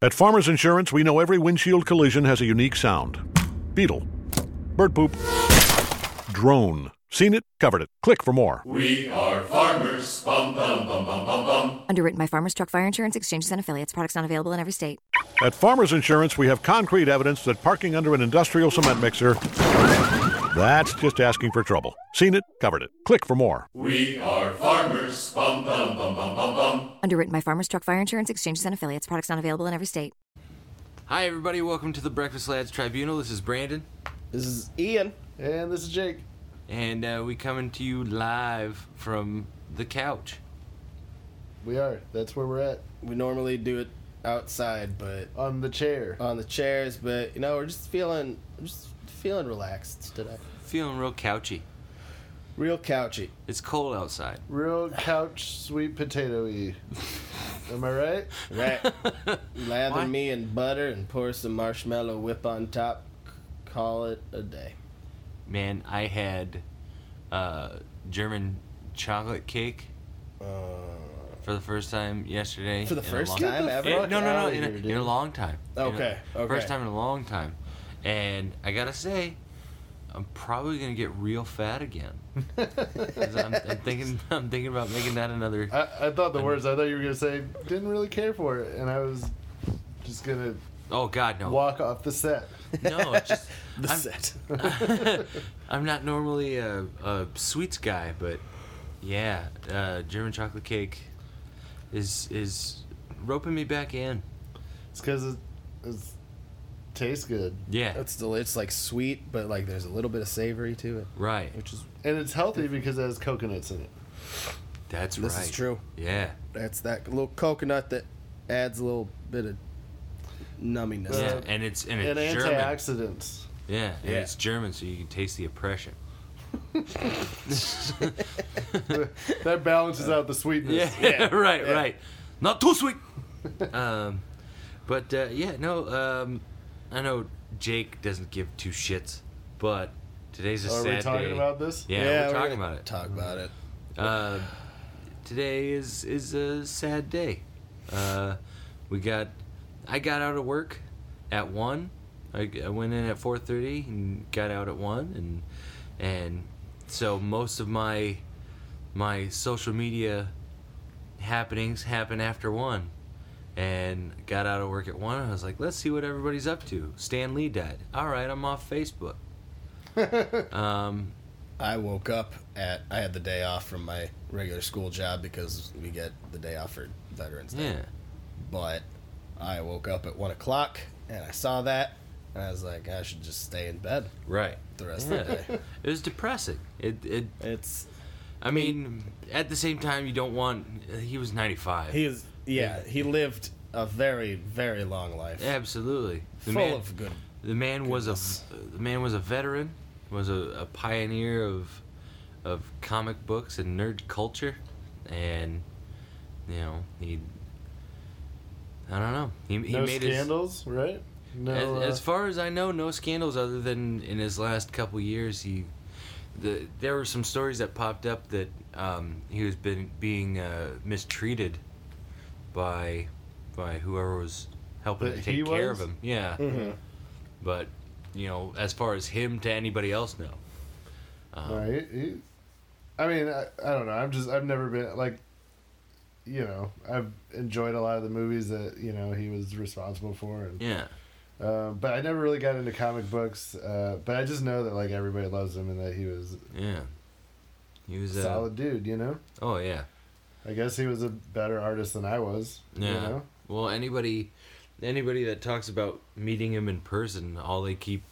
At Farmers Insurance, we know every windshield collision has a unique sound. Beetle. Bird poop. Drone. Seen it, covered it. Click for more. We are farmers. Bum, bum, bum, bum, bum, bum. Underwritten by Farmers Truck Fire Insurance Exchanges and Affiliates. Products not available in every state. At Farmers Insurance, we have concrete evidence that parking under an industrial cement mixer. That's just asking for trouble. Seen it, covered it. Click for more. We are farmers. Bum, bum, bum, bum, bum, bum. Underwritten by Farmers Truck Fire Insurance Exchanges and Affiliates. Products not available in every state. Hi, everybody. Welcome to the Breakfast Lads Tribunal. This is Brandon, This is Ian. And this is Jake. and uh, we coming to you live from the couch. We are. That's where we're at. We normally do it outside, but On the chair. on the chairs. But you know, we're just feeling, just feeling relaxed today. Feeling real couchy. Real couchy. It's cold outside. Real couch sweet potato y. Am I right? Right. Lather Why? me in butter and pour some marshmallow whip on top. C- Call it a day. Man, I had uh, German chocolate cake Uh, for the first time yesterday. for the first long- time ever. Eh, no, no, no, in a, in a long time. In a- Okay, okay. First time in a long time. And I gotta say, I'm probably gonna get real fat again. I'm, I'm thinking, I'm thinking about making that another. I, I thought the words. I thought you were gonna say didn't really care for it, and I was just gonna Oh God, no, walk off the set. no, just The I'm, set. I'm not normally a, a sweets guy, but yeah, uh, German chocolate cake is is roping me back in. It's because it it's, tastes good, Yeah, It's still, it's like sweet, but like there's a little bit of savory to it, right. which is and it's healthy because it has coconuts in it. That's this right. is true. Yeah, That's that little coconut that adds a little bit of numminess. Uh, yeah, and it's and And it's German. antioxidants. Yeah, and Yeah. it's German, so you can taste the oppression. that balances out the sweetness. Yeah, right, right. Not too sweet. um, but uh, yeah, no. Um, I know Jake doesn't give two shits, but today's a Are sad we talking day. about this? Yeah, we're, we're talking gonna about it. Talk about it. Uh, today is is a sad day. Uh, we got, I got out of work at one. I, I went in at four thirty and got out at one, and and so most of my my social media happenings happen after one. And got out of work at one. I was like, let's see what everybody's up to. Stan Lee died. All right, I'm off Facebook. um, I woke up at I had the day off from my regular school job because we get the day off for Veterans Day. yeah. But I woke up at one o'clock and I saw that and I was like, I should just stay in bed Right. the rest Yeah. of the day. it was depressing. It it It's I mean, at the same time, you don't want. He was 95. he is yeah, he lived a very, very long life. Absolutely. The full man, of good the man was a the man was a veteran, was a, a pioneer of of comic books and nerd culture, and you know he. I don't know. He, he no made scandals, right? No. his. uh, As, as far as I know, no scandals other than in his last couple years he. The, there were some stories that popped up that um, he was been being uh, mistreated by by whoever was helping to take care was? of him. Yeah, Mhm. but you know, as far as him to anybody else, no. Um, Right. He, I mean, I, I don't know. I'm just I've never been like, you know, I've enjoyed a lot of the movies that you know he was responsible for, and Yeah, um, but I never really got into comic books. Uh, but I just know that like everybody loves him and that he was yeah. He was a uh, solid dude. You know, Oh yeah, I guess he was a better artist than I was. yeah. You know? Well, anybody, anybody that talks about meeting him in person, all they keep,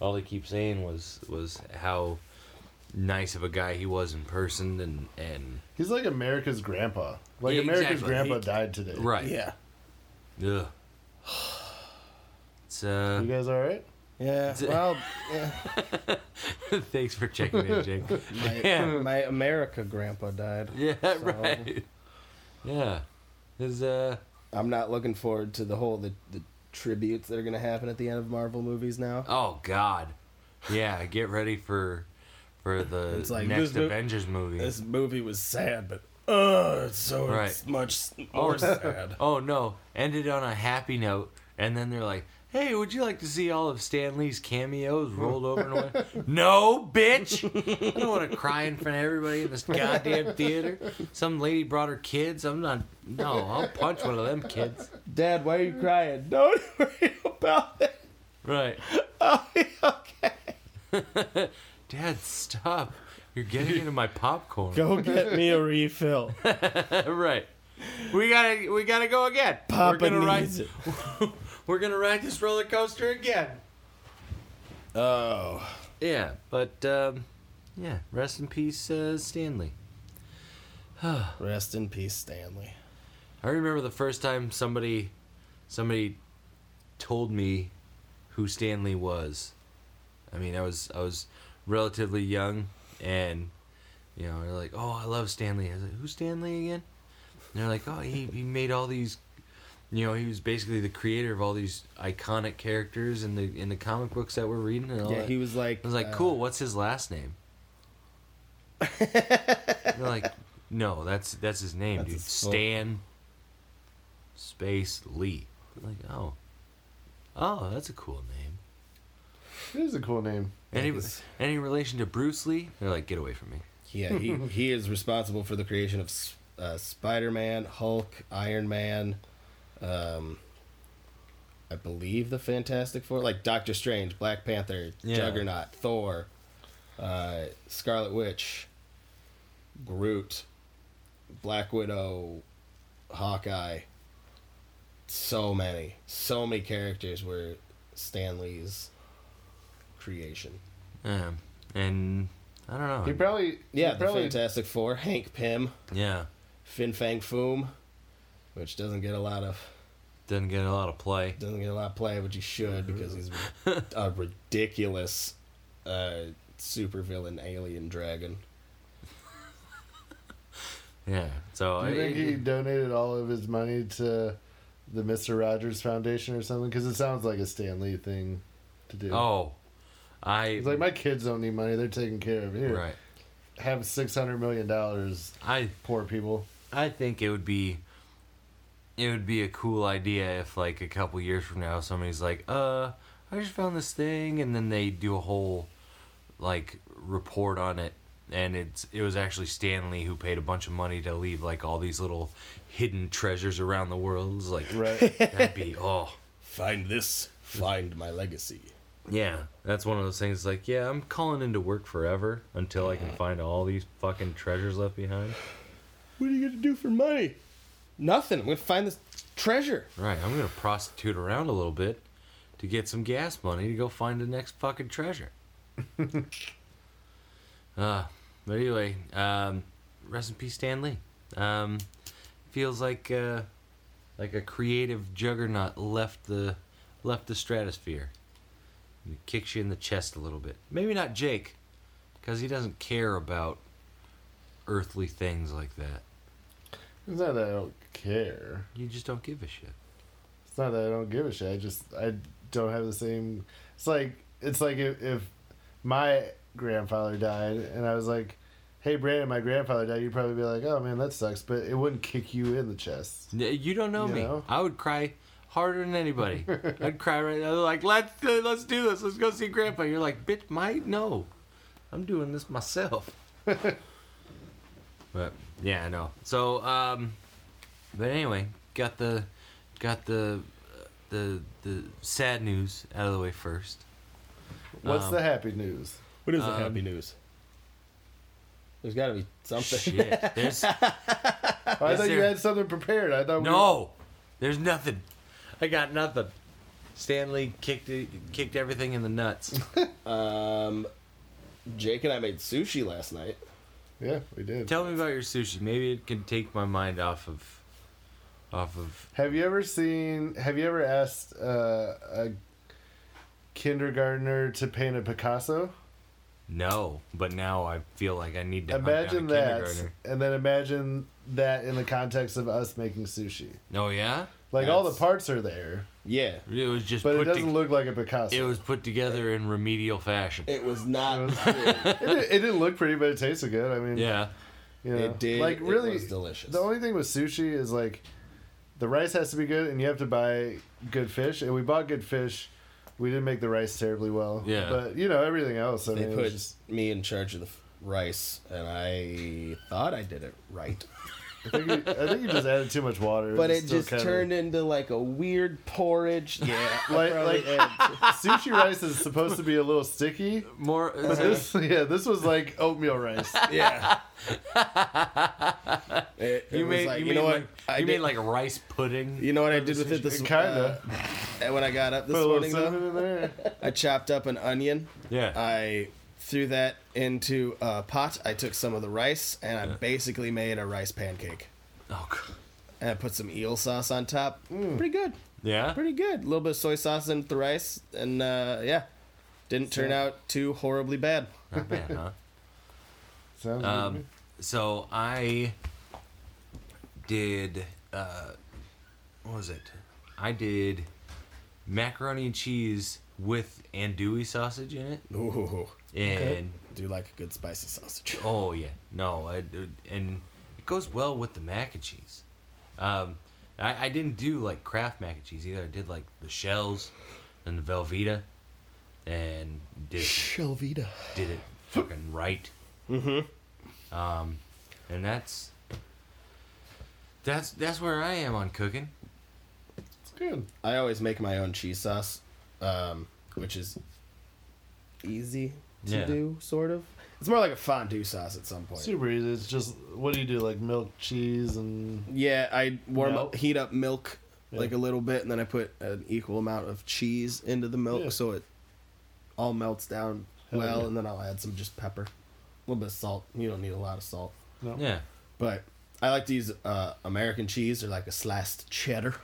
all they keep saying was was how nice of a guy he was in person, and and He's like America's grandpa. Like Yeah, America's exactly. grandpa He- died today. right. Yeah. Yeah. It's uh. You guys all right? Yeah. Well, yeah. Thanks for checking in, Jake. My, yeah. my America grandpa died. Yeah, So- right. Yeah. His uh I'm not looking forward to the whole the, the tributes that are gonna happen at the end of Marvel movies now. oh god. Yeah, get ready for for the It's like, next this mo- Avengers movie. This movie was sad, but Oh, it's so Right. much Oh, sad. Oh no! Ended on a happy note, and then they're like, "Hey, would you like to see all of Stan Lee's cameos rolled over and away?" no, bitch! I don't want to cry in front of everybody in this goddamn theater. Some lady brought her kids. I'm not. No, I'll punch one of them kids. Dad, why are you crying? Don't worry about it. Right, oh, I'll be okay. Dad, stop! You're getting into my popcorn. Go get me a refill. right. We gotta, we gotta go again. Papa we're gonna needs ride, it. We're gonna ride this roller coaster again. Oh, Yeah, but um, yeah, rest in peace, uh, Stan Lee. rest in peace, Stan Lee. I remember the first time somebody, somebody, told me who Stanley was. I mean, I was I was relatively young, and you know, they're like, "Oh, I love Stanley." I was like, "Who's Stanley again?" And they're like, "Oh, he he made all these." You know, he was basically the creator of all these iconic characters in the in the comic books that we're reading and all Yeah, that. he was like. I was like, uh, cool. What's his last name? They're like, no, that's that's his name, That's dude. Stan. Space Lee. I'm like, oh, oh, that's a cool name. It is a cool name. Any he's- any relation to Bruce Lee? They're like, get away from me. Yeah, he, he is responsible for the creation of uh, Spider Man, Hulk, Iron Man, um, I believe the Fantastic Four, like Doctor Strange, Black Panther, Yeah. Juggernaut, Thor, uh, Scarlet Witch, Groot, Black Widow, Hawkeye. So many, so many characters were Stan Lee's creation. Yeah, and I don't know. He probably Yeah, he the Fantastic Four, Hank Pym. yeah, Fin Fang Foom, which doesn't get a lot of doesn't get a lot of play. doesn't get a lot of play, but he should because he's a ridiculous uh, supervillain alien dragon. Yeah, so Do you I- think he donated all of his money to the Mister Rogers Foundation or something? Because it sounds like a Stan Lee thing to do. oh, I He's like, my kids don't need money; they're taken care of. Here, right. have six hundred million dollars, I poor people. I think it would be it would be a cool idea if like a couple years from now somebody's like, "Uh, I just found this thing," and then they do a whole like report on it and it's it was actually Stan Lee who paid a bunch of money to leave like all these little hidden treasures around the world. It's like Right. that'd be oh Find this, find my legacy. yeah, that's one of those things. Like yeah, I'm calling into work forever until I can find all these fucking treasures left behind. What are you gonna do for money? Nothing. I'm gonna find this treasure. Right, I'm gonna prostitute around a little bit to get some gas money to go find the next fucking treasure. uh, but anyway, um, rest in peace, Stan Lee. Um, feels like uh, like a creative juggernaut left the left the stratosphere. And it kicks you in the chest a little bit. Maybe not Jake, because he doesn't care about earthly things like that. It's not that I don't care. You just don't give a shit. It's not that I don't give a shit. I just I don't have the same. It's like it's like if, if my grandfather died and I was like, "Hey, Brandon, my grandfather died," you'd probably be like, "Oh man, that sucks," but it wouldn't kick you in the chest. You don't know You me. know? I would cry harder than anybody. I'd cry right now. Like, let's uh, let's do this. Let's go see Grandpa. You're like, bitch, Mike, no, I'm doing this myself. but yeah, I know. So, um, but anyway, got the got the uh, the the sad news out of the way first. What's Um, the happy news? What is the Um, happy news? There's got to be something. Shit, there's I is thought you had something prepared. I thought we- no, there's nothing. I got nothing. Stan Lee kicked it, kicked everything in the nuts. Um, Jake and I made sushi last night. Yeah, we did. Tell me about your sushi. Maybe it can take my mind off of, off of. Have you ever seen? Have you ever asked uh, a kindergartner to paint a Picasso? No, but now I feel like I need to. hunt Imagine down a that, kindergartner. and then imagine that in the context of us making sushi. Oh yeah, Like all the parts are there, Yeah, it was just but it doesn't to- look like a Picasso. it was put together in remedial fashion. it was not. It, didn't, it didn't look pretty, but it tasted good. I mean, Yeah, You know? It did. Like It really, was delicious. The only thing with sushi is like the rice has to be good, and you have to buy good fish. And we bought good fish. We didn't make the rice terribly well. Yeah. But you know everything else. I They mean, it put was just, me in charge of the f- rice, and I thought I did it right. I, think you, I think you just added too much water. But it just kinda- turned into like a weird porridge. Yeah, like like sushi rice is supposed to be a little sticky. More. But this, yeah, this was like oatmeal rice. yeah. It- it you made like, you, you made know what? like I you did- made like rice pudding. You know what I did with it this Kinda. uh, when I got up this Put morning though? I chopped up an onion. Yeah. I threw that into a pot. I took some of the rice and I Yeah. basically made a rice pancake. oh, God. And I put some eel sauce on top. Pretty good. yeah. Pretty good. A little bit of soy sauce in the rice, and uh, yeah, didn't turn out too horribly bad. Not bad, huh? Sounds Um, me. so I did. Uh, what was it? I did macaroni and cheese with andouille sausage in it, Ooh, and do like a good spicy sausage. oh yeah, no, I, and it goes well with the mac and cheese. Um, I, I didn't do like Kraft mac and cheese either. I did like the shells and the Velveeta, and did it Shelvita. did it fucking right. Mm-hmm. Um, and that's that's that's where I am on cooking. It's good. I always make my own cheese sauce, um, which is easy to Yeah. do, sort of. It's more like a fondue sauce at some point. Super easy. It's just what do you do? Like milk, cheese, and Yeah, I warm Milk? up, heat up milk Yeah. like a little bit, and then I put an equal amount of cheese into the milk Yeah. so it all melts down Hell well, yeah. and then I'll add some just pepper, a little bit of salt. You don't need a lot of salt, no. Yeah, but I like to use uh, American cheese or like a sliced cheddar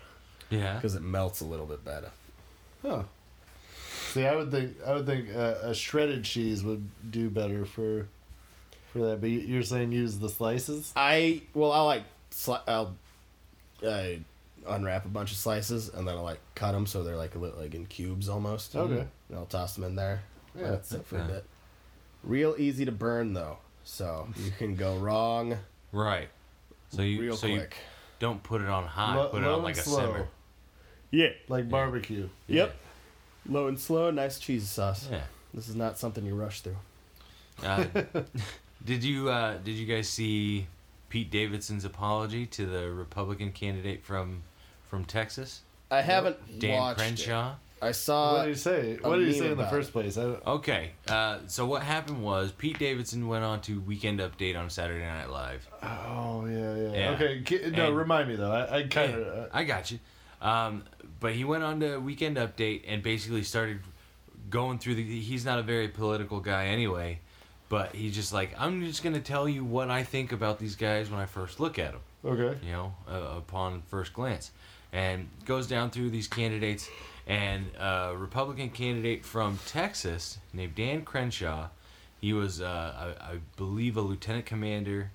yeah. because it melts a little bit better. Huh. See, I would think I would think uh, a shredded cheese would do better for for that. But you- you're saying use the slices. I well, I like sli- I'll uh, unwrap a bunch of slices and then I'll like cut them so they're like a little like in cubes almost. Okay. And I'll toss them in there. Yeah. That's it for a bit. Real easy to burn though, so you can go wrong Right. So you real so you quick. don't put it on high. Lo- put it on like a slow, simmer. Yeah. like barbecue. Yep. Low and slow, nice cheese sauce. Yeah. This is not something you rush through. Uh, did you uh, did you guys see Pete Davidson's apology to the Republican candidate from from Texas, I haven't Dan watched Crenshaw? it. I saw. what did he say? What did he say in the first it. place? I Okay, uh, so what happened was Pete Davidson went on to Weekend Update on Saturday Night Live. oh yeah, yeah. Yeah. Okay, no, And- remind me though. I, I kind of. Uh, I got you. Um, but he went on to Weekend Update and basically started going through the. He's not a very political guy anyway, but he's just like, I'm just gonna tell you what I think about these guys when I first look at them. okay. You know, uh, upon first glance, and goes down through these candidates. And a Republican candidate from Texas named Dan Crenshaw, he was, uh, I, I believe, a lieutenant commander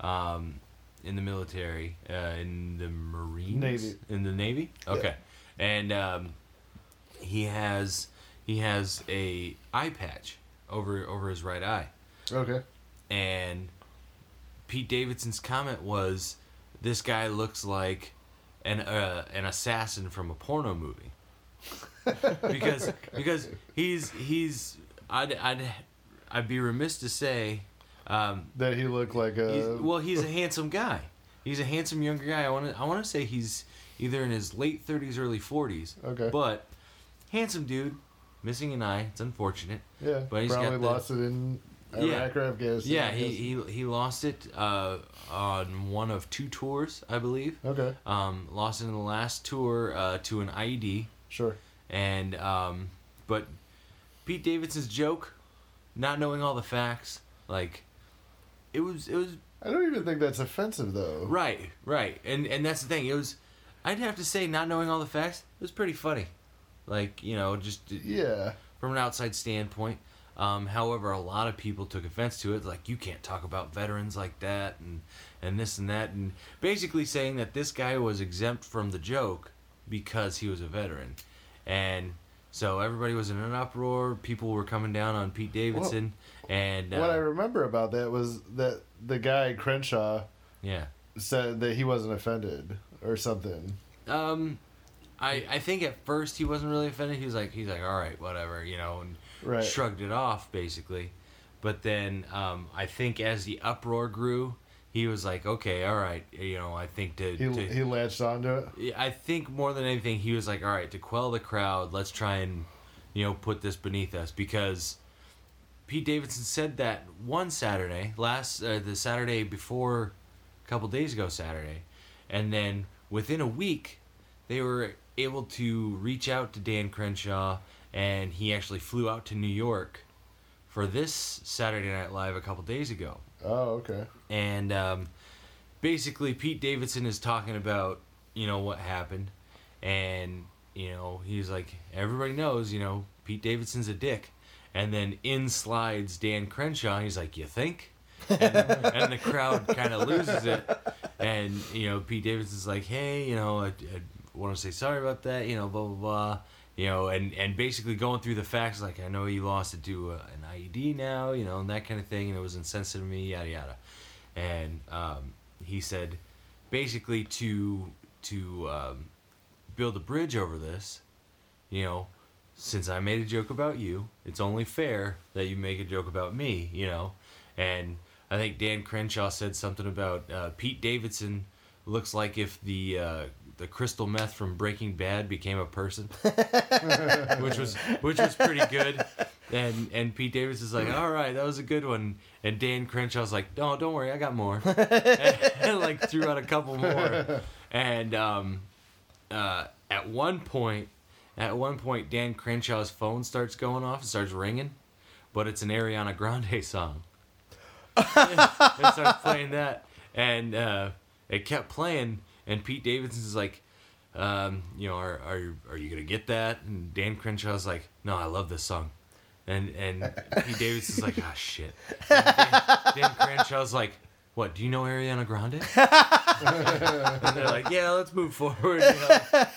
um, in the military, uh, in the Marines, Navy. in the Navy. Okay, and um, he has he has a eye patch over over his right eye, Okay. and Pete Davidson's comment was, "This guy looks like an uh, an assassin from a porno movie." because because he's he's I'd I'd I'd be remiss to say um, That he looked like he's, a. well he's a handsome guy. He's a handsome younger guy. I want to I want to say he's either in his late 30s early 40s. Okay. But handsome dude, missing an eye. It's unfortunate. yeah. but he's probably the- lost it in Iraq Yeah. or Afghanistan. Yeah, he, he he lost it uh, on one of two tours, I believe. Okay. Um, lost it in the last tour uh, to an IED, Sure. and um, but Pete Davidson's joke, not knowing all the facts, like it was it was I don't even think that's offensive though. right right, and and that's the thing. It was I'd have to say not knowing all the facts, it was pretty funny, like you know just Yeah. from an outside standpoint. Um, however, a lot of people took offense to it, like you can't talk about veterans like that, and and this and that, and basically saying that this guy was exempt from the joke because he was a veteran, and So everybody was in an uproar. People were coming down on Pete Davidson, and uh, what I remember about that was that the guy Crenshaw yeah. said that he wasn't offended or something. Um, I I think at first he wasn't really offended. He was like he's like all right, whatever, you know, and Right. shrugged it off basically. But then um, I think as the uproar grew, he was like, okay, all right, you know, I think to, He to he latched onto it. I think more than anything, he was like, all right, to quell the crowd, let's try and, you know, put this beneath us because Pete Davidson said that one Saturday, last uh, the Saturday before, a couple days ago Saturday, and then within a week, they were able to reach out to Dan Crenshaw, and he actually flew out to New York for this Saturday Night Live a couple days ago Oh, okay. And um, basically Pete Davidson is talking about you know what happened, and you know he's like everybody knows you know Pete Davidson's a dick, and then in slides Dan Crenshaw he's like you think, and, and the crowd kind of loses it, and you know Pete Davidson's like hey you know I, I want to say sorry about that you know blah blah blah. You know, and, and basically going through the facts, like I know you lost it to uh, an IED now, you know, and that kind of thing, and it was insensitive to me, yada yada and um, he said basically to to um, build a bridge over this you know since i made a joke about you it's only fair that you make a joke about me you know? And i think dan crenshaw said something about uh, pete davidson looks like if the uh, the crystal meth from breaking bad became a person which was which was pretty good. And and Pete Davis is like, all right, that was a good one. And Dan Crenshaw's like, no, don't worry, I got more. and, and, like threw out a couple more. And um, uh, at one point, at one point, Dan Crenshaw's phone starts going off and starts ringing, but it's an Ariana Grande song. it starts playing that, and uh, it kept playing. And Pete Davidson's like, um, you know, are are you, are you gonna get that? And Dan Crenshaw's like, no, I love this song. And and Pete Davidson's like, ah, shit. And Dan, Dan Crenshaw's like, what? Do you know Ariana Grande? and they're like, yeah, let's move forward. You know,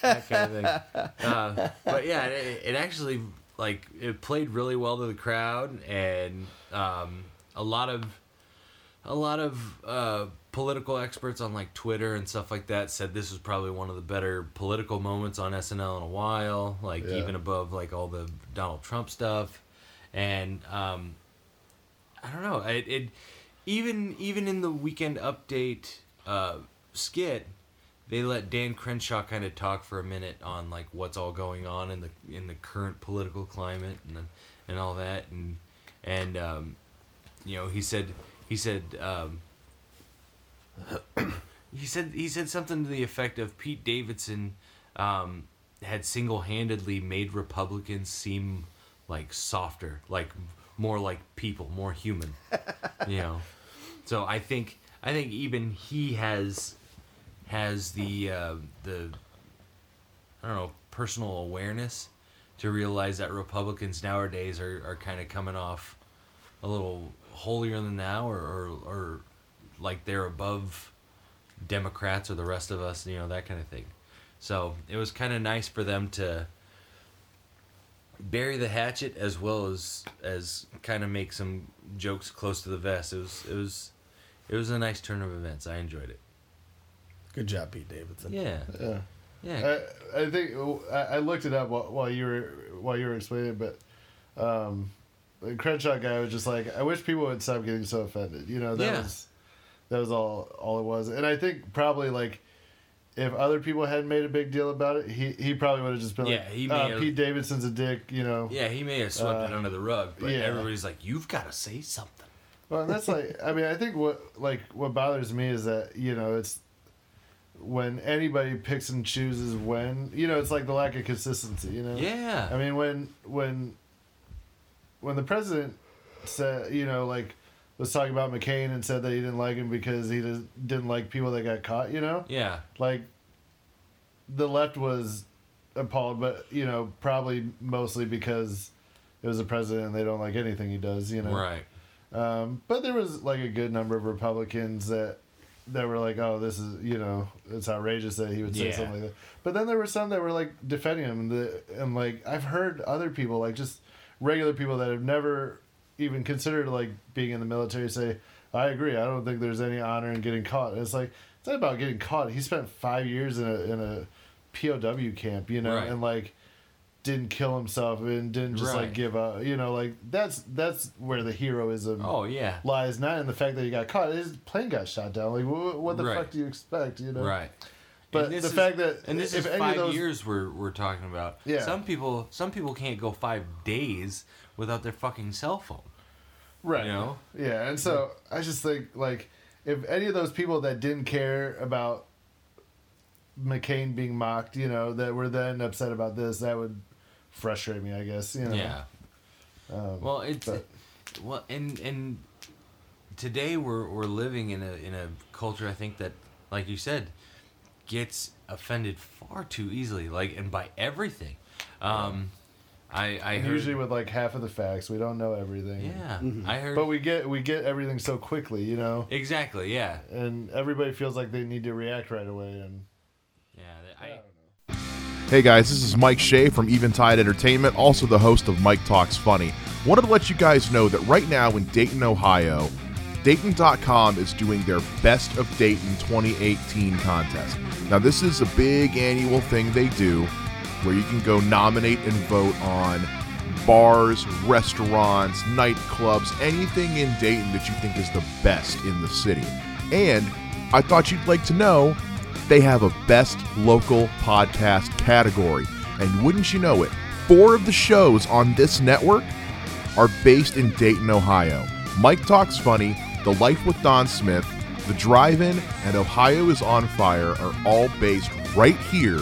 that kind of thing. Uh, but yeah, it, it actually like it played really well to the crowd, and um, a lot of a lot of uh, political experts on like Twitter and stuff like that said this was probably one of the better political moments on SNL in a while, like Yeah. even above like all the Donald Trump stuff, and um, I don't know, it, it even even in the weekend update uh, skit, they let Dan Crenshaw kind of talk for a minute on like what's all going on in the in the current political climate and and all that and and um, you know he said he said um, he said he said something to the effect of Pete Davidson um, had single handedly made Republicans seem like softer, like more like people, more human. you know. So I think I think even he has has the uh, the I don't know personal awareness to realize that Republicans nowadays are, are kind of coming off a little holier than thou or, or or like they're above Democrats or the rest of us, you know, that kind of thing. So it was kind of nice for them to bury the hatchet as well as as kind of make some jokes close to the vest. It was it was it was a nice turn of events. I enjoyed it. Good job, Pete Davidson. Yeah, Yeah. yeah. I, I think I, I looked it up while, while you were while you were explaining, it, but um, the Crenshaw guy was just like, I wish people would stop getting so offended. You know, that Yeah. was that was all all it was. And I think probably like if other people hadn't made a big deal about it, he he probably would have just been Yeah, like, he uh, have- Pete Davidson's a dick. You know. yeah, he may have swept it Uh, under the rug, but yeah. everybody's like, "You've got to say something." Well, that's like I mean I think what like what bothers me is that you know it's when anybody picks and chooses when you know it's like the lack of consistency. You know. Yeah, I mean, when when when the president said, you know, like was talking about McCain and said that he didn't like him because he didn't like people that got caught, you know, yeah, like the left was appalled, but you know, probably mostly because it was the president and they don't like anything he does, you know. right. Um, but there was like a good number of Republicans that that were like, oh, this is you know, it's outrageous that he would say Yeah. something like that. But then there were some that were like defending him, and, the, and like I've heard other people, like just regular people that have never even considered like being in the military, say, I agree. I don't think there's any honor in getting caught. And it's like it's not about getting caught. He spent five years in a in a POW camp, you know, Right. and like didn't kill himself and didn't just Right. like give up. You know, like that's that's where the heroism Oh yeah. lies, not in the fact that he got caught. His plane got shot down. Like, what, what the Right. fuck do you expect? You know, Right. But the is- fact that and this if is five those- years we're we're talking about. Yeah. Some people some people can't go five days without their fucking cell phone. right? you know? yeah. And so I just think like if any of those people that didn't care about McCain being mocked, you know, that were then upset about this, that would frustrate me. I guess. You know. Yeah. Um, Well, it's but- well, and and today we're we're living in a in a culture I think that, like you said, gets offended far too easily, like and by everything. Um, I I heard, usually with like half of the facts, we don't know everything. yeah, mm-hmm. I heard, But we get we get everything so quickly, you know, exactly, yeah, and everybody feels like they need to react right away, and yeah. I, Hey guys, this is Mike Shea from Eventide Entertainment, also the host of Mike Talks Funny. Wanted to let you guys know that right now in Dayton, Ohio, Dayton.com is doing their Best of Dayton 2018 contest. Now, this is a big annual thing they do where you can go nominate and vote on bars, restaurants, nightclubs, anything in Dayton that you think is the best in the city. And I thought you'd like to know they have a best local podcast category. And wouldn't you know it, four of the shows on this network are based in Dayton, Ohio. Mike Talks Funny, The Life with Don Smith, The Drive In, and Ohio is on Fire are all based right here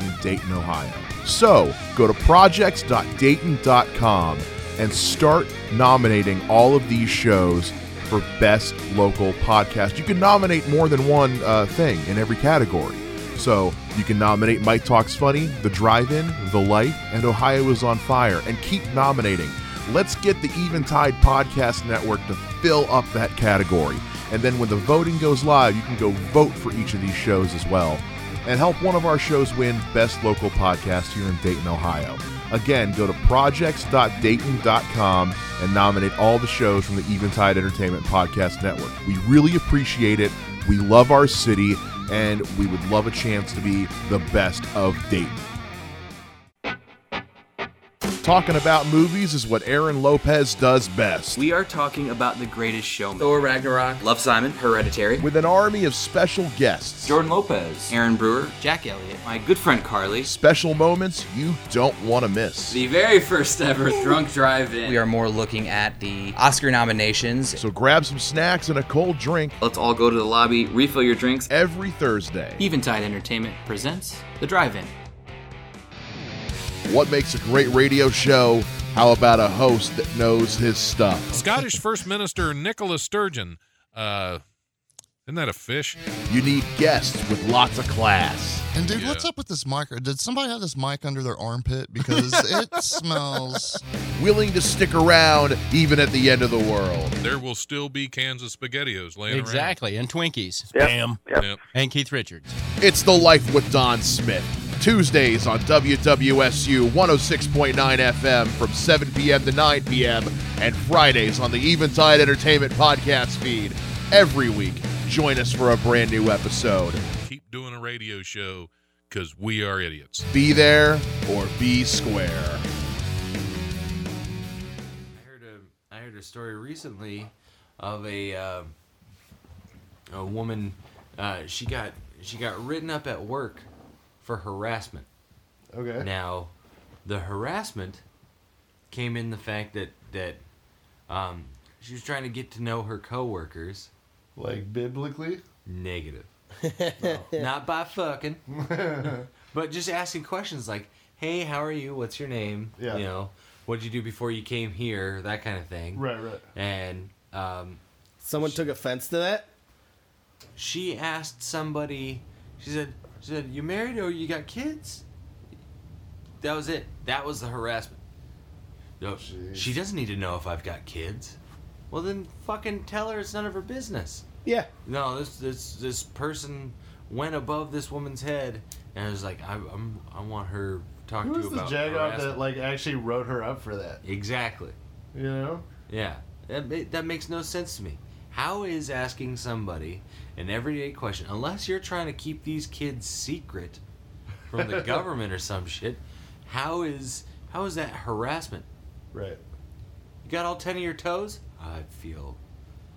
in Dayton, Ohio. So go to projects.dayton.com and start nominating all of these shows for best local podcast. You can nominate more than one uh, thing in every category. So you can nominate Mike Talks Funny, The Drive-In, The Life, and Ohio is on Fire, and keep nominating. Let's get the Eventide Podcast Network to fill up that category. And then when the voting goes live, you can go vote for each of these shows as well and help one of our shows win Best Local Podcast here in Dayton, Ohio. Again, go to projects.dayton.com and nominate all the shows from the Eventide Entertainment Podcast Network. We really appreciate it. We love our city, and we would love a chance to be the best of Dayton. Talking about movies is what Aaron Lopez does best. We are talking about the greatest showman. Thor Ragnarok, Love Simon, Hereditary, With an army of special guests, Jordan Lopez, Aaron Brewer, Jack Elliott, my good friend Carly, special moments you don't want to miss. the very first ever Drunk Drive-In. We are more looking at the Oscar nominations. So grab some snacks and a cold drink Let's all go to the lobby, refill your drinks. every Thursday. Eventide Entertainment presents The Drive-In. What makes a great radio show? How about a host that knows his stuff? Scottish First Minister Nicola Sturgeon. Uh, isn't that a fish? You need guests with lots of class. And dude, what's up with this mic? Did somebody have this mic under their armpit? Because it smells. Willing to stick around even at the end of the world. There will still be Kansas SpaghettiOs laying around. Exactly, and Twinkies. around. Bam. Yep. And Keith Richards. It's The Life with Don Smith. Tuesdays on WWSU 106.9 FM from 7 p.m. to 9 p.m. and Fridays on the Eventide Entertainment podcast feed. Every week, join us for a brand new episode. Keep doing a radio show because we are idiots. Be there or be square. I heard a I heard a story recently of a uh, a woman. Uh, she got she got written up at work for harassment. okay, Now, the harassment came in the fact that that um, she was trying to get to know her coworkers. like biblically. Negative. Not by fucking, but just asking questions like, "Hey, how are you? What's your name? Yeah. You know, what'd you do before you came here? That kind of thing." Right, right. And um, Someone took offense to that? she asked somebody. She said, "She said you married or you got kids?" That was it. That was the harassment. No, she doesn't need to know if I've got kids. Well, then fucking tell her it's none of her business. Yeah. No, this this this person went above this woman's head and was like, I, I'm I want her to talk Who to was you the about jagoff that like actually wrote her up for that? Exactly. You know? Yeah, that, that makes no sense to me. How is asking somebody an everyday question, unless you're trying to keep these kids secret from the government or some shit, how is how is that harassment? Right. You got all ten of your toes? I feel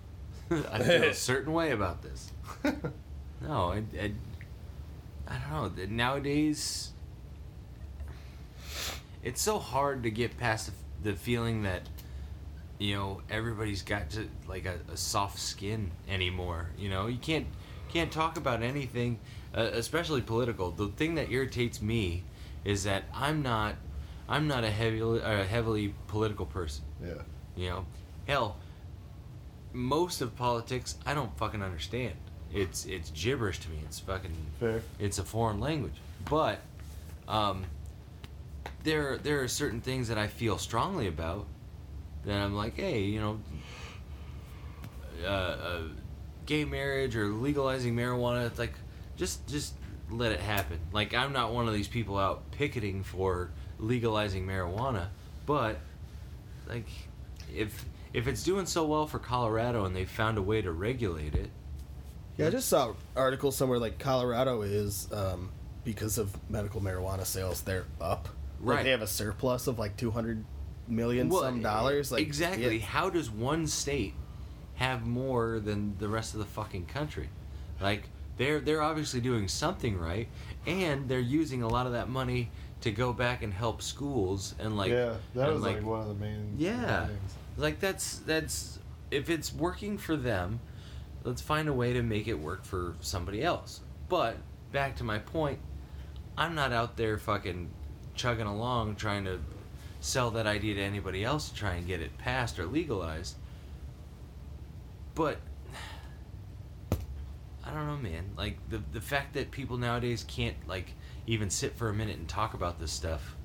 I feel a certain way about this. No, I, I, I don't know. Nowadays, it's so hard to get past the, the feeling that you know everybody's got to like a, a soft skin anymore. You know, you can't can't talk about anything, uh, especially political. The thing that irritates me is that I'm not I'm not a heavily a heavily political person. Yeah. You know, hell, most of politics I don't fucking understand. It's it's gibberish to me. It's fucking Fair. It's a foreign language. But um, there there are certain things that I feel strongly about that I'm like, hey, you know, uh, uh, gay marriage or legalizing marijuana. It's like just just let it happen. Like I'm not one of these people out picketing for legalizing marijuana, but like if if it's doing so well for Colorado and they found a way to regulate it, Yeah, I just saw an article somewhere like Colorado is um, because of medical marijuana sales, they're up. Like Right. they have a surplus of like two hundred million Well, some dollars. Like exactly. yeah. How does one state have more than the rest of the fucking country? Like they're they're obviously doing something right, and they're using a lot of that money to go back and help schools and like yeah, that and, was like, one of the main yeah, things. like that's that's if it's working for them, let's find a way to make it work for somebody else. But back to my point, I'm not out there fucking chugging along trying to sell that idea to anybody else to try and get it passed or legalized. But I don't know, man. Like the the fact that people nowadays can't like even sit for a minute and talk about this stuff,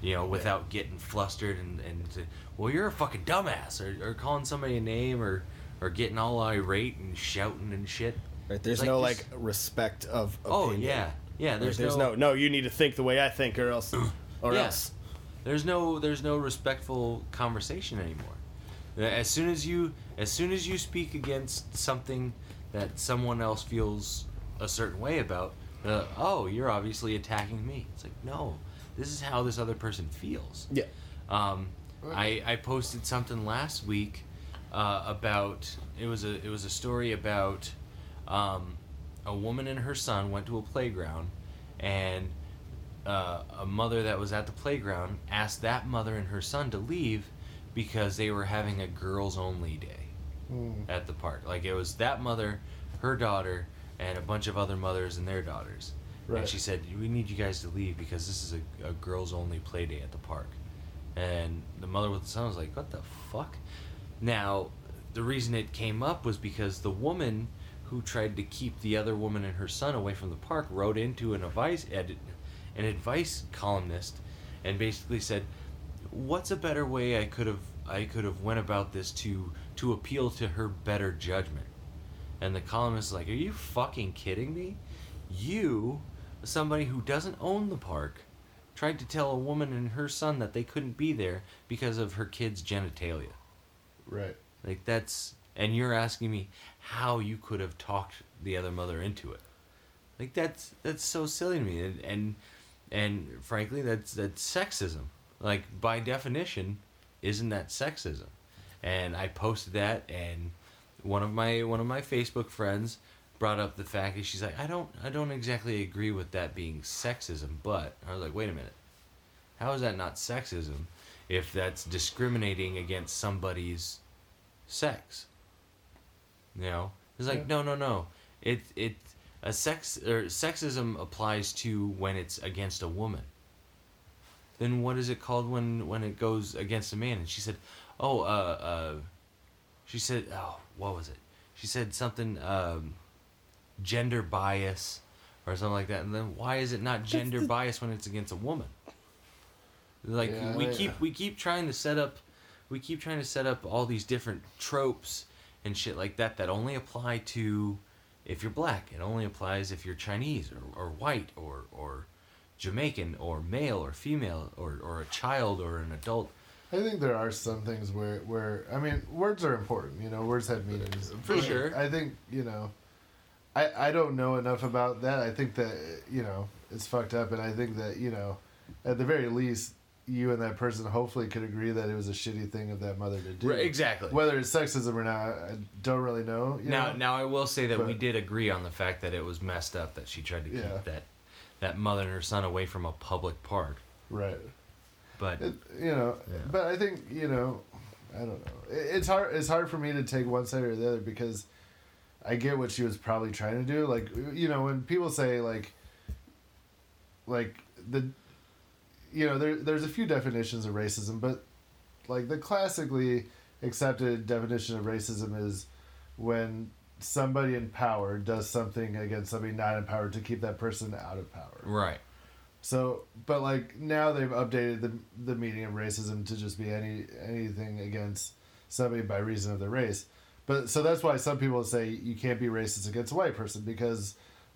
you know, without getting flustered and and well, you're a fucking dumbass, or, or calling somebody a name, or or getting all irate and shouting and shit. Right, there's Like, no like respect of Oh, opinion. yeah. Yeah, there's there's no- no, no you need to think the way I think or else or Yeah. else. There's no there's no respectful conversation anymore. As soon as you as soon as you speak against something that someone else feels a certain way about, uh, oh, you're obviously attacking me. It's like no, this is how this other person feels. Yeah. Um, I I posted something last week uh, about it was a it was a story about um, a woman and her son went to a playground and uh, a mother that was at the playground asked that mother and her son to leave because they were having a girls only day Mm. at the park. Like it was that mother, her daughter, and a bunch of other mothers and their daughters. And she said, "We need you guys to leave because this is a, a girls only play day at the park." And the mother with the son was like, "What the fuck?" Now, the reason it came up was because the woman who tried to keep the other woman and her son away from the park wrote into an advice an advice columnist, and basically said, "What's a better way I could have I could have went about this to to appeal to her better judgment?" And the columnist is like, "Are you fucking kidding me? You, somebody who doesn't own the park, tried to tell a woman and her son that they couldn't be there because of her kid's genitalia." Right. Like that's and you're asking me how you could have talked the other mother into it. Like that's that's so silly to me and and, and frankly that's that's sexism. Like by definition, isn't that sexism? And I posted that and one of my one of my Facebook friends brought up the fact that she's like, I don't I don't exactly agree with that being sexism, but I was like, wait a minute. How is that not sexism if that's discriminating against somebody's sex? You know? It's like, no, no, no. It it a sex or sexism applies to when it's against a woman. Then what is it called when when it goes against a man? And she said, "Oh, uh uh she said, oh, what was it? She said something um gender bias or something like that. And then why is it not gender bias when it's against a woman? Like Yeah, we I- keep we keep trying to set up we keep trying to set up all these different tropes and shit like that that only apply to if you're black. It only applies if you're Chinese or, or white or or Jamaican or male or female or, or a child or an adult. I think there are some things where, where I mean, words are important. You know, words have meanings. For sure. I think you know, I I don't know enough about that. I think that you know it's fucked up, and I think that you know, at the very least, you and that person hopefully could agree that it was a shitty thing of that mother to do. Right, exactly. Whether it's sexism or not, I don't really know. Now, know? now I will say that we did agree on the fact that it was messed up that she tried to keep Yeah. that that mother and her son away from a public park. Right. But It, you know, Yeah. but I think you know, I don't know. It, it's hard. It's hard for me to take one side or the other because I get what she was probably trying to do. Like you know, when people say like, like the, you know, there there's a few definitions of racism, but like the classically accepted definition of racism is when somebody in power does something against somebody not in power to keep that person out of power. right. So, but like now they've updated the the meaning of racism to just be any anything against somebody by reason of their race. But so that's why some people say you can't be racist against a white person because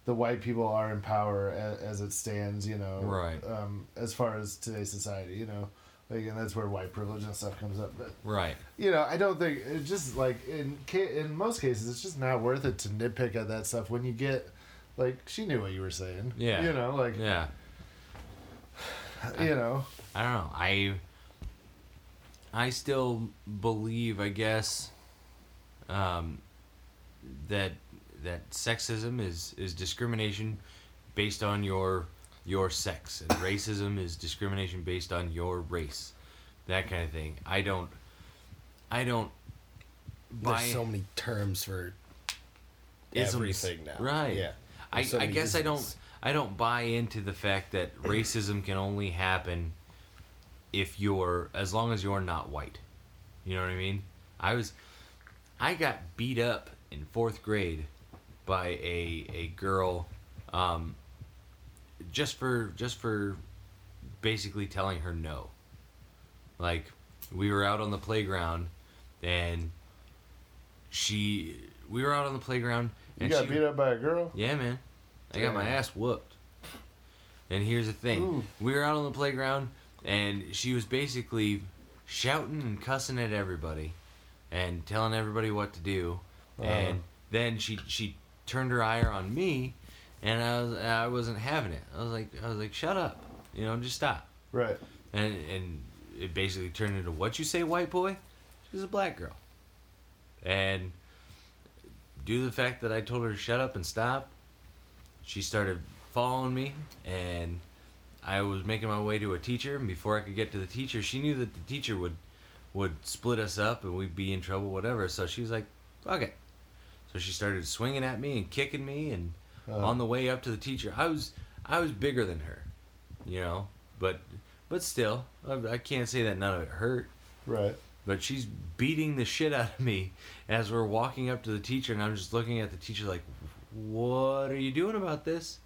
the white people are in power as, as it stands, you know. Right. Um, as far as today's society, you know, like and that's where white privilege and stuff comes up. But Right. you know, I don't think it's just like in in most cases it's just not worth it to nitpick at that stuff when you get like she knew what you were saying. Yeah. You know, like Yeah. you know. I don't know. I I still believe, I guess, um, that that sexism is is discrimination based on your your sex, and racism is discrimination based on your race, that kind of thing. I don't. I don't. Buy There's so many terms for isms. everything now. Right. Yeah. I, so I guess I don't. I don't buy into the fact that racism can only happen if you're as long as you're not white. You know what I mean? I was I got beat up in fourth grade by a a girl um, just for just for basically telling her no. Like we were out on the playground and she we were out on the playground And You got she, beat up by a girl? yeah, man. I got my ass whooped. And here's the thing. Ooh. We were out on the playground and she was basically shouting and cussing at everybody and telling everybody what to do. Uh-huh. And then she she turned her ire on me and I was I wasn't having it. I was like I was like shut up. You know, just stop. Right. And and it basically turned into what you say white boy? She's a black girl. And due to the fact that I told her to shut up and stop, she started following me and I was making my way to a teacher and before I could get to the teacher, she knew that the teacher would would split us up and we'd be in trouble whatever. So she was like, "Fuck it." So she started swinging at me and kicking me and Uh. on the way up to the teacher, I was I was bigger than her, you know, but but still, I, I can't say that none of it hurt. Right. But she's beating the shit out of me as we're walking up to the teacher, and I'm just looking at the teacher like, "What are you doing about this?"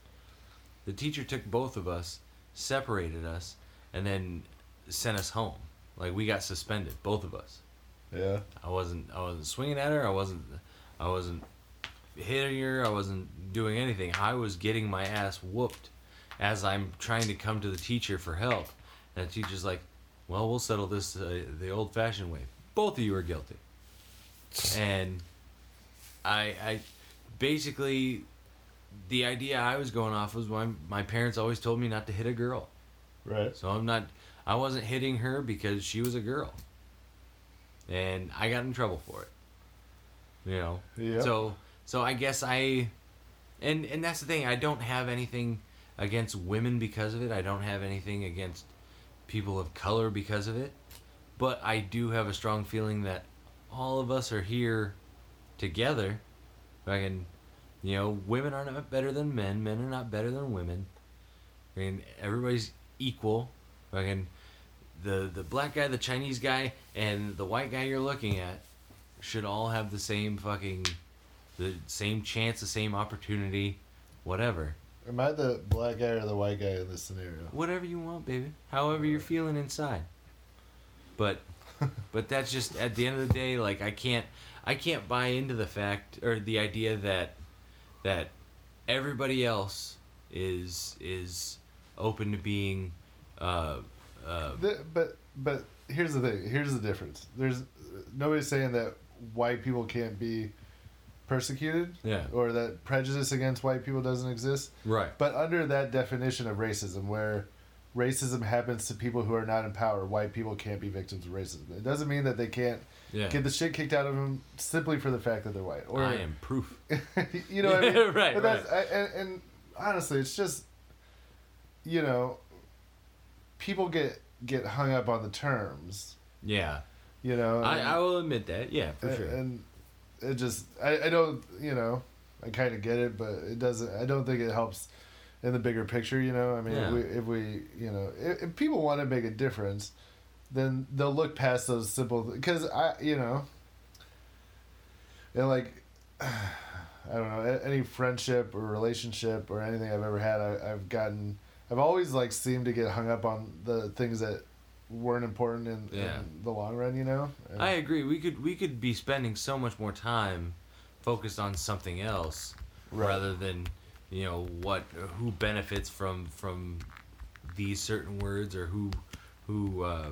The teacher took both of us, separated us, and then sent us home. Like we got suspended, both of us. Yeah. I wasn't I wasn't swinging at her. I wasn't I wasn't hitting her. I wasn't doing anything. I was getting my ass whooped as I'm trying to come to the teacher for help. And the teacher's like, "Well, we'll settle this uh, the old-fashioned way. Both of you are guilty." And I I basically the idea I was going off was my my parents always told me not to hit a girl. Right. So I'm not I wasn't hitting her because she was a girl. And I got in trouble for it. You know. Yep. So so I guess I and and that's the thing, I don't have anything against women because of it. I don't have anything against people of color because of it. But I do have a strong feeling that all of us are here together. Fucking you know, women are not better than men, men are not better than women. I mean, everybody's equal. Fucking the the black guy, the Chinese guy, and the white guy you're looking at should all have the same fucking the same chance, the same opportunity, whatever. Am I the black guy or the white guy in this scenario? Whatever you want, baby. However you're feeling inside. But but that's just at the end of the day, like I can't, I can't buy into the fact or the idea that that everybody else is is open to being. Uh, uh, The- but but here's the thing. Here's the difference. There's nobody's saying that white people can't be persecuted. Yeah. Or that prejudice against white people doesn't exist. Right. But under that definition of racism, where racism happens to people who are not in power, white people can't be victims of racism. It doesn't mean that they can't Yeah. get the shit kicked out of them simply for the fact that they're white. Or I am proof. you know what I mean? Right, But that's, I, and, and honestly, it's just, you know, people get get hung up on the terms. Yeah. You know, I, I will admit that. Yeah, for and, sure. And it just, I, I don't, you know, I kind of get it, but it doesn't. I don't think it helps in the bigger picture. You know, I mean, Yeah. if, we, if we, you know, if, if people want to make a difference, then they'll look past those simple. Because I, you know, and like, I don't know, any friendship or relationship or anything I've ever had, I, I've gotten, I've always like seemed to get hung up on the things that weren't important in, Yeah. in the long run. You know, And- I agree. We could we could be spending so much more time focused on something else rather than you know what who benefits from from these certain words or who who uh,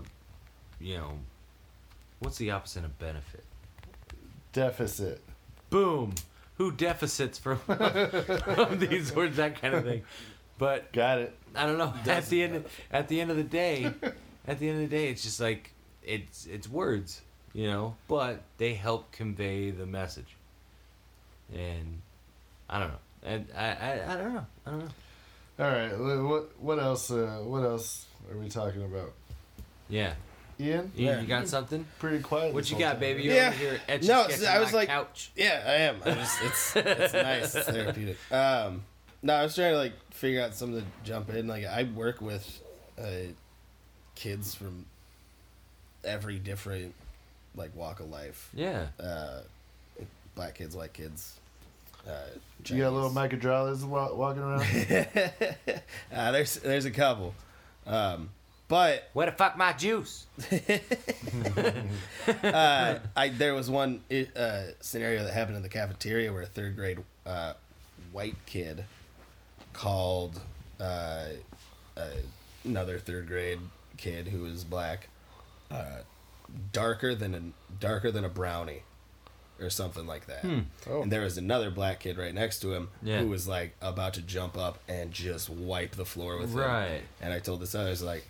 you know what's the opposite of benefit? deficit. Boom. Who deficits from, from these words? That kind of thing. But got it. I don't know. At the end, of, at the end of the day, at the end of the day, it's just like it's it's words, you know, but they help convey the message. And I don't know. And I, I, I don't know. I don't know. All right. What what else? Uh, what else are we talking about? Yeah. Ian, You, you got something? Pretty quiet. What you got, time. baby? You're Yeah. over here etch No, sketching I was like- couch. Yeah, I am. I just it's it's nice. It's therapeutic. Um, no, I was trying to like figure out something to jump in. Like I work with uh, kids from every different like walk of life. Yeah. Uh, black kids, white kids. Uh, You got a little microdralas wa- walking around. uh, there's there's a couple, um, but where the fuck my juice? uh, I there was one uh, scenario that happened in the cafeteria where a third grade uh, white kid called uh, uh, another third grade kid who was black uh, darker than a darker than a brownie or something like that. Hmm. Oh. And there was another black kid right next to him Yeah. who was like about to jump up and just wipe the floor with him. Right. And I told this other, I was like,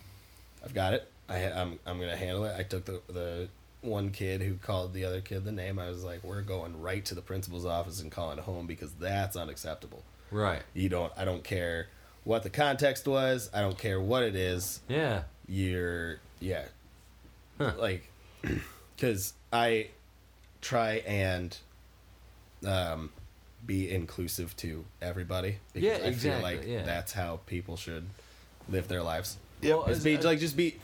I've got it. I, I'm, I'm going to handle it. I took the, the one kid who called the other kid the name. I was like, we're going right to the principal's office and calling home because that's unacceptable. Right. You don't, I don't care what the context was. I don't care what it is. Yeah. You're, yeah. Like, because I try and um, be inclusive to everybody. Because Yeah, I feel exactly, like yeah. that's how people should live their lives. Well, Just be, as- like just be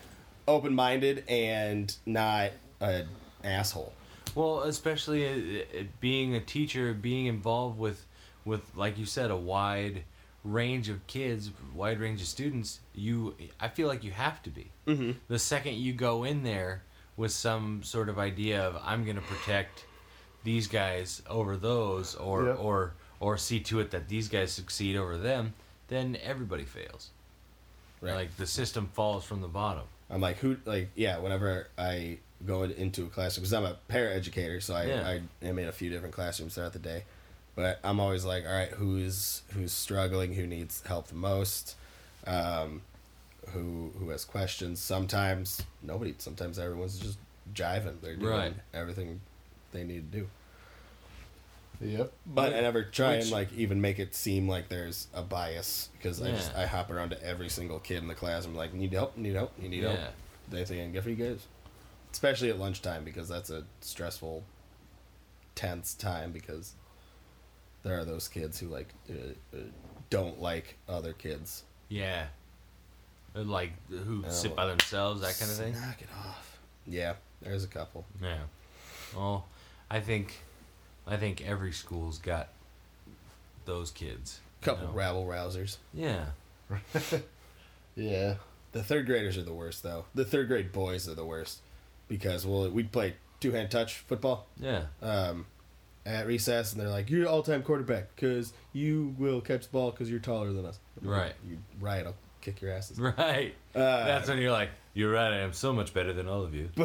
open minded and not an asshole. Well, especially uh, uh, being a teacher, being involved with, with like you said, a wide range of kids, wide range of students. You, I feel like you have to be. Mhm. The second you go in there with some sort of idea of I'm going to protect these guys over those, or Yep. or or see to it that these guys succeed over them, then everybody fails. Right. Like the system falls from the bottom. I'm like, who, like, yeah, whenever I go into a classroom, because I'm a paraeducator, so I, Yeah. I am in a few different classrooms throughout the day. But I'm always like, all right, who's who's struggling, who needs help the most, um, who who has questions. Sometimes nobody. Sometimes everyone's just jiving. They're doing Right. everything they need to do. Yep. But I never try Which- and like even make it seem like there's a bias because I just I hop around to every single kid in the class. I'm like, need help, need help, you need help. Yeah. They think I can get for you guys, especially at lunchtime because that's a stressful, tense time because there are those kids who like uh, uh, don't like other kids. Yeah. Like who Oh, sit by themselves, that kind of thing. Knock it off. Yeah, there's a couple. Yeah. Well, I think, I think every school's got those kids. Couple know? rabble rousers. Yeah. Yeah. The third graders are the worst though. The third grade boys are the worst because well we'd play two hand touch football Yeah. um, at recess, and they're like, "You're all time quarterback because you will catch the ball because you're taller than us." Right. You right? I'll kick your asses. Right. Uh, That's when you're like, you're right. I am so much better than all of you.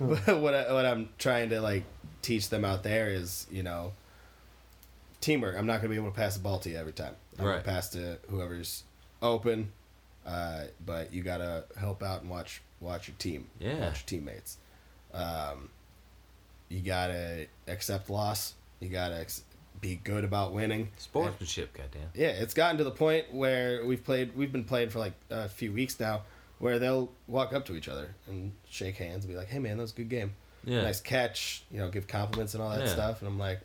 But what I, what I'm trying to like teach them out there is you know teamwork. I'm not gonna be able to pass the ball to you every time. I'm Right. gonna pass to whoever's open, uh, but you gotta help out and watch watch your team. Yeah. Watch your teammates. Um, you gotta accept loss. You gotta ex- be good about winning. Sportsmanship, goddamn. Yeah, it's gotten to the point where we've played. We've been playing for like a few weeks now, where they'll walk up to each other and shake hands and be like, "Hey, man, that was a good game. Yeah. Nice catch." You know, give compliments and all that Yeah. stuff. And I'm like,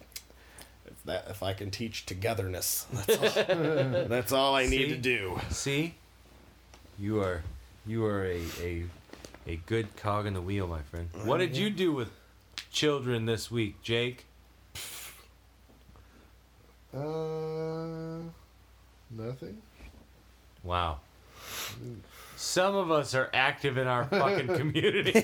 if that if I can teach togetherness, that's all, that's all I need to do. See, you are, you are a a, a good cog in the wheel, my friend. What did you do with children this week, Jake? Uh, nothing. Wow. Some of us are active in our fucking community.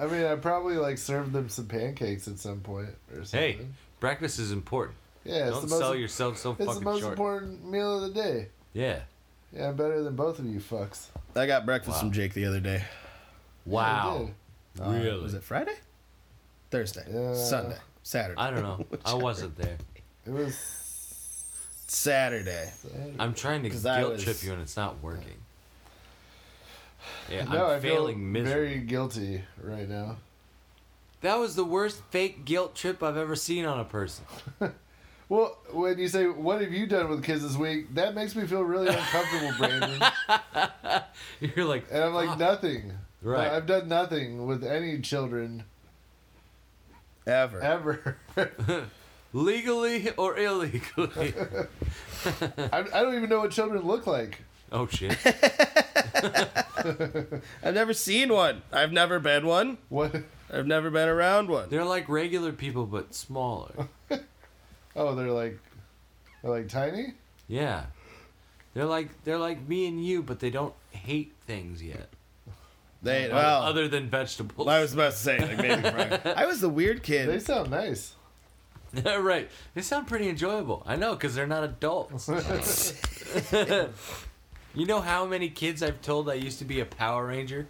I mean, I probably like served them some pancakes at some point or something. hey, breakfast is important. yeah, it's Don't the most, sell yourself so fucking short. It's fucking the most short. important meal of the day. Yeah. Yeah, I'm better than both of you fucks. I got breakfast Wow. from Jake the other day. Wow. did. Uh, really? was it Friday? Thursday, Yeah. Sunday, Saturday. I don't know. I wasn't there. It was. Saturday. I'm trying to guilt was- trip you and it's not working. Yeah, no, I'm I feel miserably. very guilty right now. That was the worst fake guilt trip I've ever seen on a person. Well, when you say what have you done with kids this week, that makes me feel really uncomfortable, Brandon. You're like, And I'm like "Fuck." nothing. Right. I've done nothing with any children Ever. ever. legally or illegally. I, I don't even know what children look like. oh shit. I've never seen one. I've never been one. What? I've never been around one. They're like regular people but smaller. Oh, they're like, they're like tiny. Yeah. They're like they're like me and you, but they don't hate things yet. They Other- well, other than vegetables. I was about to say like maybe. Brian. I was the weird kid. They sound nice. right. They sound pretty enjoyable. I know, because they're not adults. you know how many kids I've told I used to be a Power Ranger?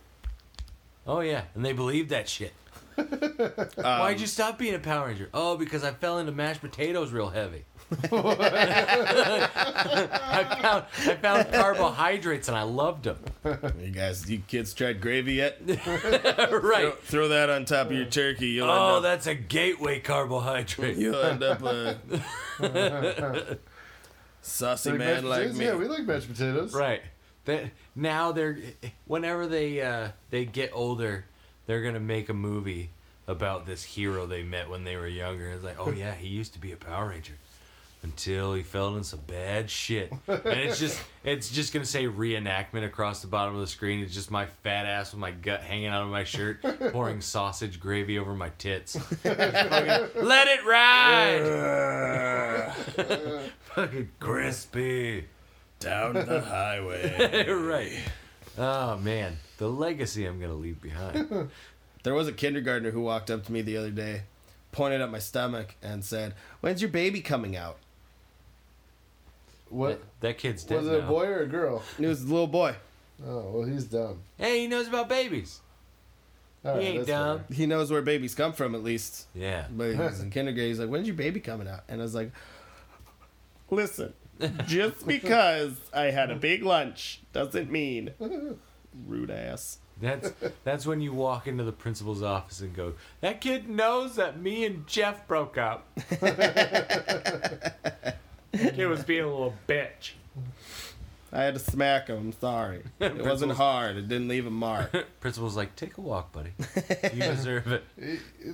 Oh, yeah. And they believe that shit. Why'd um, you stop being a Power Ranger? Oh, because I fell into mashed potatoes real heavy. I found I found carbohydrates and I loved them. You guys, you kids tried gravy yet? right. Throw, throw that on top of your turkey. You'll Oh, end up, that's a gateway carbohydrate. you'll end up a saucy Like man like potatoes? me. Yeah, we like mashed potatoes. Right. They, now they're whenever they uh, they get older, they're gonna make a movie about this hero they met when they were younger. It's like, oh yeah, he used to be a Power Ranger until he fell in some bad shit. And it's just it's just gonna say reenactment across the bottom of the screen. It's just my fat ass with my gut hanging out of my shirt, pouring sausage gravy over my tits. Let it ride. Fucking crispy. Down the highway. right. Oh man, the legacy I'm gonna leave behind. There was a kindergartner who walked up to me the other day, pointed at my stomach, and said, "When's your baby coming out?" What? That, that kid's dead Was it a boy or a girl? It was a little boy. Oh, well, he's dumb. Hey, he knows about babies. All he right, ain't that's dumb. fair. He knows where babies come from, at least. Yeah. But he was in kindergarten. He's like, "When's your baby coming out?" And I was like, "Listen, just because I had a big lunch doesn't mean rude ass." That's that's when you walk into the principal's office and go, "That kid knows that me and Jeff broke up." Kid was being a little bitch. I had to smack him. I'm sorry. It wasn't hard. It didn't leave a mark. Principal's like, "Take a walk, buddy. You deserve it."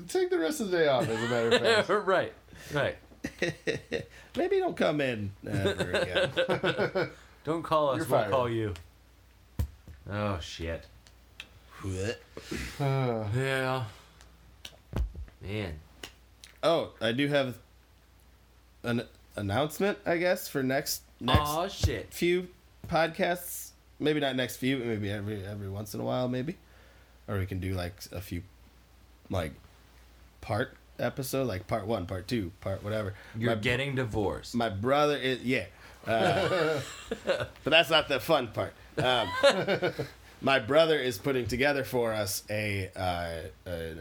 Take the rest of the day off, as a matter of fact. right. Right. Maybe don't come in ever again. Don't call us. You're we'll fired. call you. Oh shit. Uh, Yeah. Man. Oh, I do have an announcement, I guess, for next next shit. few podcasts. maybe not next few, but maybe every every once in a while, maybe, or we can do like a few, like, part episode, like part one, part two, part whatever. You're My- getting divorced. My brother is yeah, uh, but that's not the fun part. Um, my brother is putting together for us a uh, a,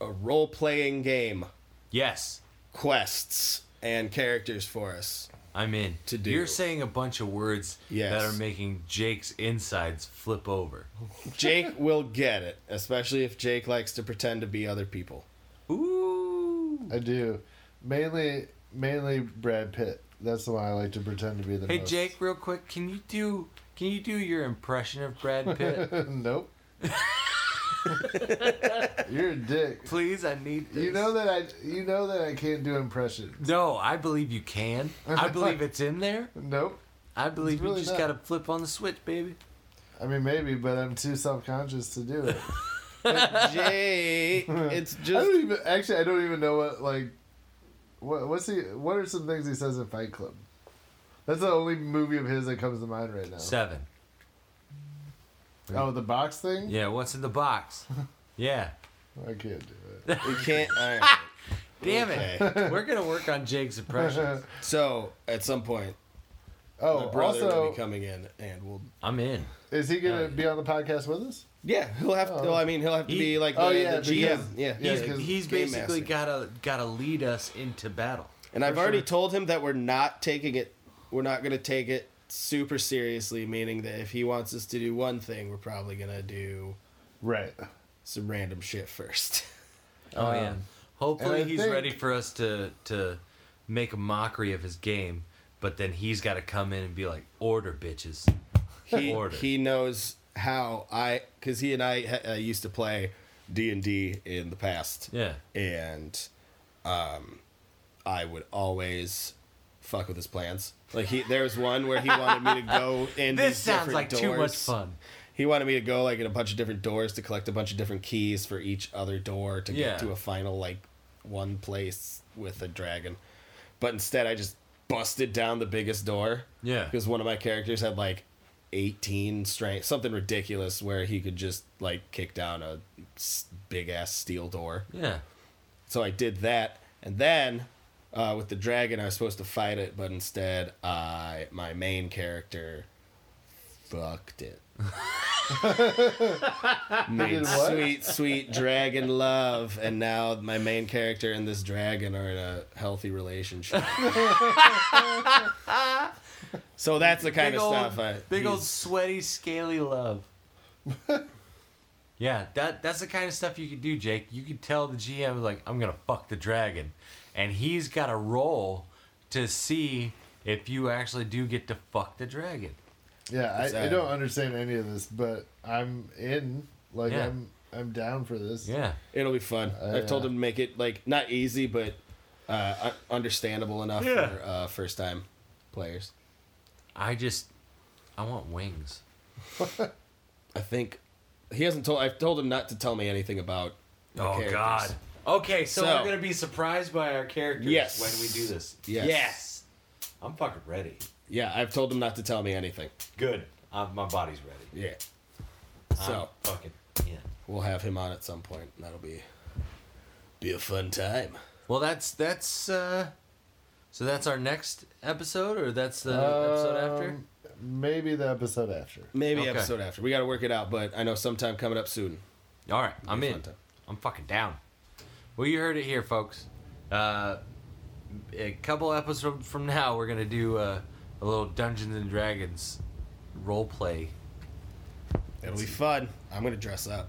a role playing game, Yes, quests and characters for us. I'm in. To do. You're saying a bunch of words Yes. that are making Jake's insides flip over. Jake will get it, especially if Jake likes to pretend to be other people. Ooh. I do. Mainly, mainly Brad Pitt. That's the one I like to pretend to be the Hey most. Jake, real quick, can you do can you do your impression of Brad Pitt? nope. You're a dick. Please, I need this. You know that I. You know that I can't do impressions. No, I believe you can. I believe it's in there. Nope. I believe really you just gotta flip on the switch, baby. I mean, maybe, but I'm too self conscious to do it. Jay, it's just. I don't even. Actually, I don't even know what like. What what's he? What are some things he says in Fight Club? That's the only movie of his that comes to mind right now. Seven. Oh, the box thing. Yeah, what's in the box? Yeah. I can't do it. we can't. All right. Damn Okay. it. We're gonna work on Jake's impressions. So at some point, Oh, my brother will also, be coming in, and we'll. I'm in. is he gonna be on the podcast with us? Yeah, he'll have to. Oh. I mean, he'll have to He- be like oh, the, Oh, yeah, the GM. because- yeah, yeah, He's, because he's Game basically master. gotta gotta lead us into battle. And I've For already told him that we're not taking it. We're not going to take it super seriously. Meaning that if he wants us to do one thing, we're probably going to do Right. some random shit first. Oh yeah. Um, Hopefully he's think- ready for us to to make a mockery of his game, but then he's got to come in and be like, "Order, bitches." he Order. he knows how I because he and I uh, used to play D and D in the past. Yeah. and um, I would always fuck with his plans. Like he, there was one where he wanted me to go in. This these sounds different like too much fun. He wanted me to go like in a bunch of different doors to collect a bunch of different keys for each other door to Yeah. get to a final like one place with a dragon. But instead, I just busted down the biggest door. Yeah. Because one of my characters had like 18 strength, something ridiculous where he could just like kick down a big ass steel door. Yeah. So I did that, and then uh, with the dragon, I was supposed to fight it, but instead, I my main character fucked it. Made sweet, sweet dragon love, and now my main character and this dragon are in a healthy relationship. so that's the kind big of old, stuff. I, big old sweaty, scaly love. yeah, that that's the kind of stuff you could do, Jake. You could tell the GM like, "I'm gonna fuck the dragon," and he's got a roll to see if you actually do get to fuck the dragon. Yeah, I, I don't understand any of this, but I'm in. Like Yeah. I'm I'm down for this. Yeah. It'll be fun. Uh, I've told him to make it like not easy, but uh, understandable enough Yeah. for uh, first time players. I just, I want wings. I think he hasn't told. I've told him not to tell me anything about. the Oh characters. God. Okay, so, So- we're gonna be surprised by our characters Yes. when we do this. Yes. Yes. I'm fucking ready. Yeah, I've told him not to tell me anything. Good. Uh, my body's ready. Yeah. So I'm fucking yeah. we'll have him on at some point. and That'll be be a fun time. Well, that's that's uh, so that's our next episode, or that's the episode after. Um, Maybe the episode after. Maybe Okay. episode after. We got to work it out, but I know sometime coming up soon. All right, I'm in. time. I'm fucking down. Well, you heard it here, folks. Uh, a couple episodes from now, we're gonna do uh, a little Dungeons and Dragons role play. It'll be fun. I'm gonna dress up.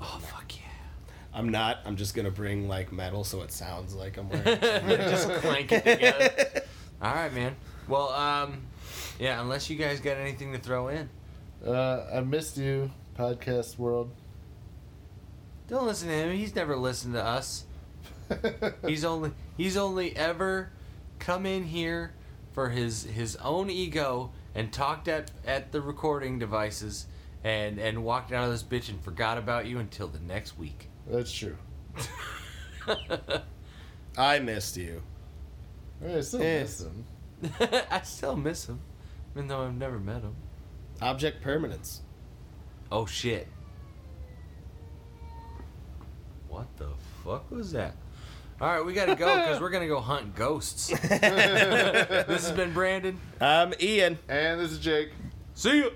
Oh fuck yeah! I'm not. I'm just gonna bring like metal so it sounds like I'm wearing. Just clank it together. All right, man. Well, um, yeah. Unless you guys got anything to throw in, Uh, I missed you, podcast world. Don't listen to him. He's never listened to us. he's only he's only ever come in here for his his own ego and talked at at the recording devices and and walked out of this bitch and forgot about you until the next week. That's true. I missed you. I still Eh. miss him. I still miss him, even though I've never met him. Object permanence. Oh shit. What the fuck was that? All right, we gotta go because we're gonna go hunt ghosts. this has been Brandon. I'm Ian. And this is Jake. See you.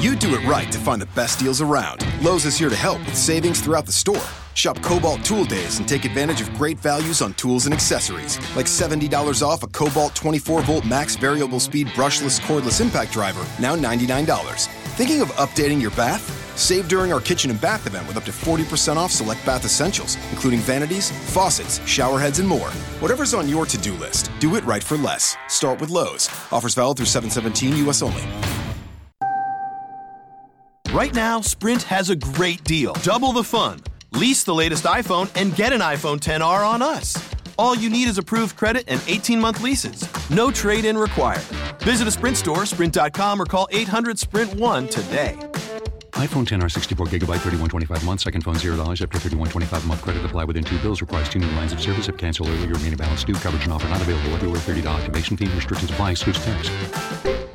You do it right to find the best deals around. Lowe's is here to help with savings throughout the store. Shop Kobalt Tool Days and take advantage of great values on tools and accessories, like $70 off a Kobalt 24 volt max variable speed brushless cordless impact driver, now $99. Thinking of updating your bath? Save during our kitchen and bath event with up to 40% off select bath essentials, including vanities, faucets, shower heads, and more. Whatever's on your to do list, do it right for less. Start with Lowe's. Offers valid through 717 US only. Right now, Sprint has a great deal. Double the fun. Lease the latest iPhone and get an iPhone 10R on us. All you need is approved credit and 18 month leases. No trade in required. Visit a Sprint store, sprint.com, or call 800 Sprint 1 today. iPhone 10R 64 gigabyte 3125 month. Second phone $0 after 3125 month credit apply within two bills. Requires two new lines of service. If cancel early, remaining balance due. Coverage and offer not available everywhere. $30 activation fee. Restrictions apply. Switch text.